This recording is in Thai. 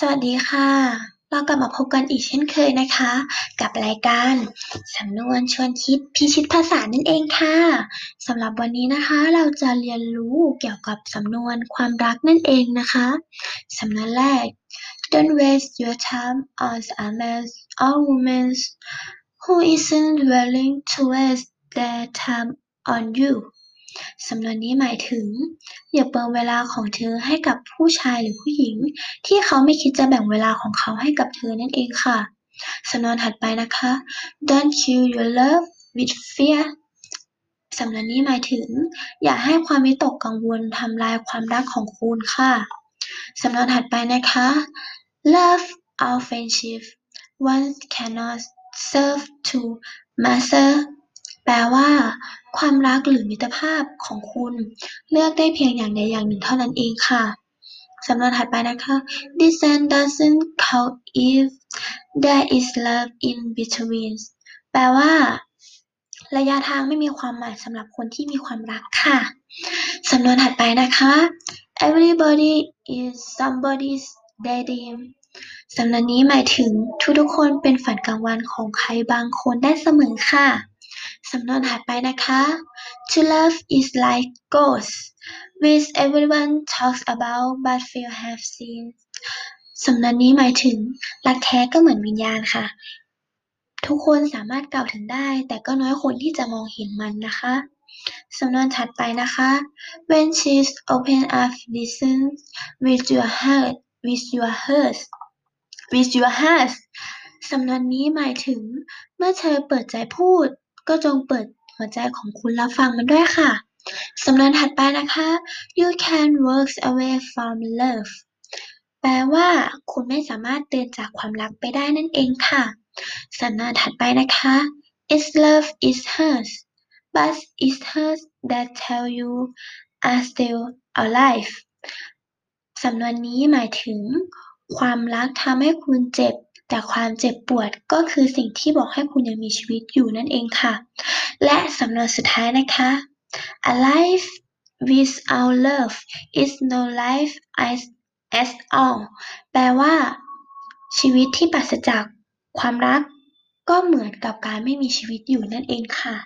สวัสดีค่ะ เรากลับมาพบกันอีกเช่นเคยนะคะ กับรายการสำนวนชวนคิดพิชิตภาษานั่นเองค่ะสำหรับวันนี้นะคะ เราจะเรียนรู้เกี่ยวกับสำนวนความรักนั่นเองนะคะสำนวนแรก Don't waste your time on a man or woman who isn't willing to waste their time on you สำนวนนี้หมายถึง อย่าเปลืองเวลาของเธอให้กับผู้ชายหรือผู้หญิง ที่เขาไม่คิดจะแบ่งเวลาของเขาให้กับเธอนั่นเองค่ะสำนวนถัดไปนะคะ Don't kill your love with fear สำนวนนี้หมายถึง อย่าให้ความวิตกกังวลทำลายความรักของคุณค่ะสำนวนถัดไปนะคะ Love our friendship one cannot serve to master แปลว่า ความรักหรือมิตรภาพของคุณ เลือกได้เพียงอย่างใดอย่างหนึ่งเท่านั้นเองค่ะสำนวนถัดไปนะคะ Distance doesn't count if there is love in between แปลว่า ระยะทางไม่มีความหมายสำหรับคนที่มีความรักค่ะสำนวนถัดไปนะคะ Everybody is somebody's daydream สำนวนนี้หมายถึงทุกๆคนเป็นฝันกลางวันของใครบางคนได้เสมอค่ะ สำนวนถัดไปนะคะ To love is like ghost which everyone talks about but few have seen สำนวนนี้หมายถึงรักแท้ก็เหมือนวิญญาณค่ะ ทุกคนสามารถกล่าวถึงได้ แต่ก็น้อยคนที่จะมองเห็นมันนะคะสำนวนถัดไปนะคะ When she's open up listen with your heart with your heart with your heart สำนวนนี้หมายถึง เมื่อเธอเปิดใจพูด ก็จงเปิดหัวใจของคุณรับฟังมันด้วยค่ะ สำนวนถัดไปนะคะ you can walk away from love แปลว่าคุณไม่สามารถเดินจากความรักไปได้นั่นเองค่ะ สำนวนถัดไปนะคะ it's love is hers but it's hers that tell you are still alive สำนวนนี้หมายถึง ความรักทำให้คุณเจ็บ แต่ความเจ็บปวดก็คือสิ่งที่บอกให้คุณยังมีชีวิตอยู่นั่นเองค่ะ และสำนวนสุดท้ายนะคะ A life without love is no life as as all แปลว่า ชีวิตที่ปราศจากความรัก ก็เหมือนกับการไม่มีชีวิตอยู่นั่นเองค่ะ